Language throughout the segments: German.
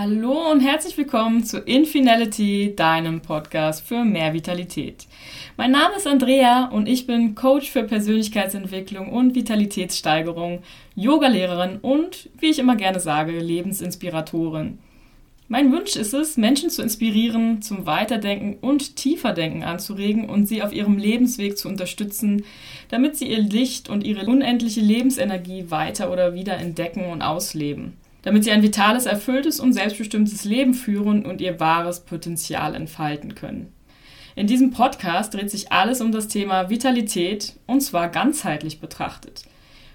Hallo und herzlich willkommen zu Infinality, deinem Podcast für mehr Vitalität. Mein Name ist Andrea und ich bin Coach für Persönlichkeitsentwicklung und Vitalitätssteigerung, Yogalehrerin und, wie ich immer gerne sage, Lebensinspiratorin. Mein Wunsch ist es, Menschen zu inspirieren, zum Weiterdenken und Tieferdenken anzuregen und sie auf ihrem Lebensweg zu unterstützen, damit sie ihr Licht und ihre unendliche Lebensenergie weiter oder wieder entdecken und ausleben. Damit sie ein vitales, erfülltes und selbstbestimmtes Leben führen und ihr wahres Potenzial entfalten können. In diesem Podcast dreht sich alles um das Thema Vitalität und zwar ganzheitlich betrachtet.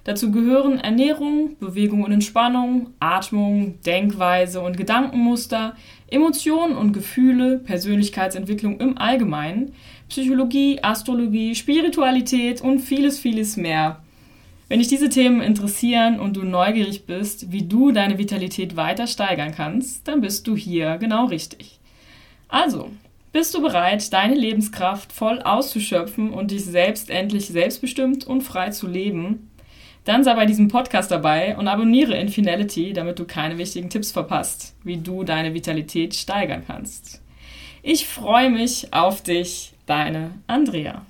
Dazu gehören Ernährung, Bewegung und Entspannung, Atmung, Denkweise und Gedankenmuster, Emotionen und Gefühle, Persönlichkeitsentwicklung im Allgemeinen, Psychologie, Astrologie, Spiritualität und vieles, vieles mehr. Wenn dich diese Themen interessieren und du neugierig bist, wie du deine Vitalität weiter steigern kannst, dann bist du hier genau richtig. Also, bist du bereit, deine Lebenskraft voll auszuschöpfen und dich selbst endlich selbstbestimmt und frei zu leben? Dann sei bei diesem Podcast dabei und abonniere Infinality, damit du keine wichtigen Tipps verpasst, wie du deine Vitalität steigern kannst. Ich freue mich auf dich, deine Andrea.